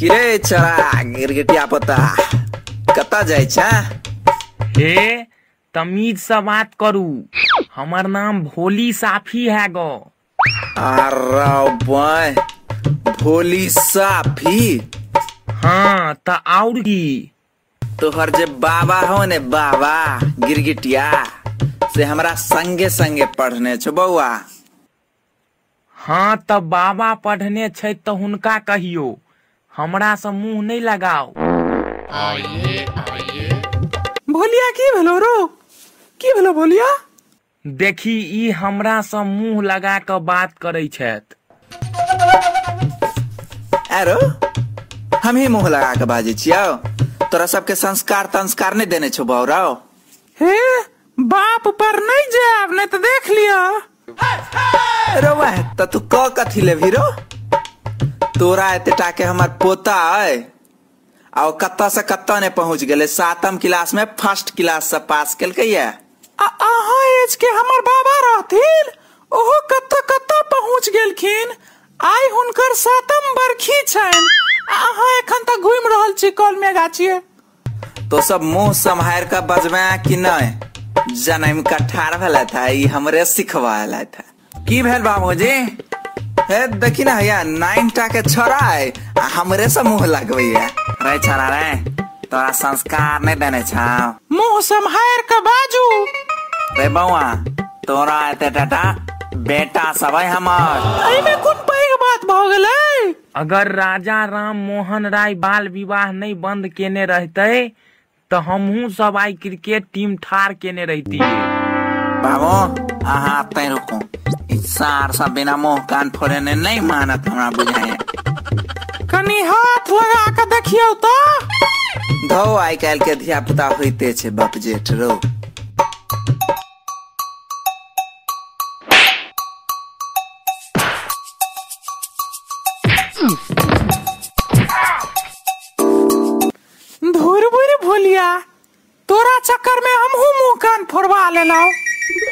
किरे छड़ा गिरगिटिया पता कता जाइ छ हे तमीज से बात करू हमर नाम भोली साफी है गो अरे बय भोली साफी हाँ त और की तोहर जे बाबा हो ने बाबा गिरगिटिया से हमरा संगे संगे पढ़ने छो बौआ हाँ त बाबा पढ़ने छै त हुनका कहियो हमरा से मुँह नहीं लगाओ आइए आइए। भोलिया की भेलो रो? की भेलो भोलिया? देखी ई हमरा से मुँह लगा क बात करे छथि। आरो हम ही मुँह लगा के बाजे छियौ। तोरा सबके संस्कार तंस्कार नहीं देने छो बौरा हे बाप पर नहीं जाब नहीं तो देख लिया रो वह त तू क कथी ले रो? तोरा एते टाके हमर पोता है और कत्ता से कत्ता ने पहुँच गेले? सातम क्लास में फ़र्स्ट क्लास से पास केलकै ये। आ- अहाँ एज के हमर बाबा रहथिन ओहो कत्ता कत्ता पहुँच गेलखिन। आइ हुनकर सातम बरखी छनि। आ अहाँ एखन तक घुमि रहल छी कल में गाछिए तो सब मुँह संभार कर बजबे कि नहीं? जन्म का ठार भेला था ई हमरे सिखवाला था की भेल बाबूजी? हे देखी ना भैया नाइन टा के छोरा है आ हमरे से मुँह लगबैया रे छोरा रे तोरा संस्कार नहीं देने छाव। मुँह सम्हार के बाजू। रे बउआ तोरा एते टाटा बेटा सब है हमर। एहिमे कोन पैघ बात भऽ गेलै? अगर राजा राम मोहन राय बाल विवाह नहीं बंद केने रहते तो हमहू सब आई क्रिकेट टीम ठार केने रहती बाबू अहाँ तै रुकू। सार सब बिना मुँह कान फोड़े ने नहीं मानत हमरा बुझाए कनी हाथ लगा के देखियौ तऽ धो आइ काल्हि के धिया पुता होइते छै बाप जेठ रो भोलिया तोरा चक्कर में हमहू मुँह कान फोड़वा लेलौ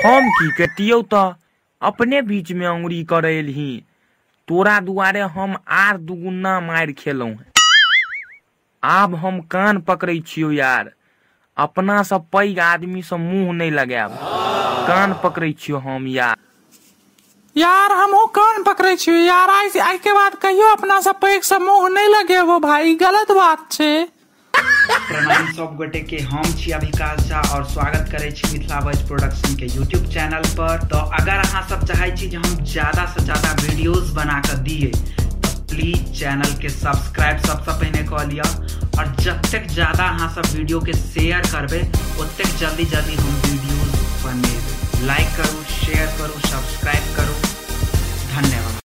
हम की कटियौ तो अपने बीच में अंगुरी करेलही। तोरा दुआरे हम आर दुगुना मार खेलौ आब हम कान पकड़ै छियौ यार। अपना से पैघ आदमी से मुँह नहीं लगाब कान पकड़े छियौ हम यार। यार, हमहू कान पकड़े छी यार। आइ के बाद कहियो अपना से पैघ से मुँह नहीं लगेबो भाई। गलत बात छै। प्रणाम सब गोटे के हम छी अभिकाश झा और स्वागत करे छी मिथिला बज प्रोडक्शन के यूट्यूब चैनल पर। तो अगर अहाँ सब चाहे छी जे हम ज़्यादा से ज़्यादा वीडियोस बना कर दिए तो प्लीज़ चैनल के सब्सक्राइब सबसे पहले कऽ लिअ। और जतेक ज़्यादा अहाँ सब वीडियो के शेयर करबे, ओतेक जल्दी जल्दी हम वीडियोस बनेबै। लाइक करू शेयर करू सब्सक्राइब करू। धन्यवाद।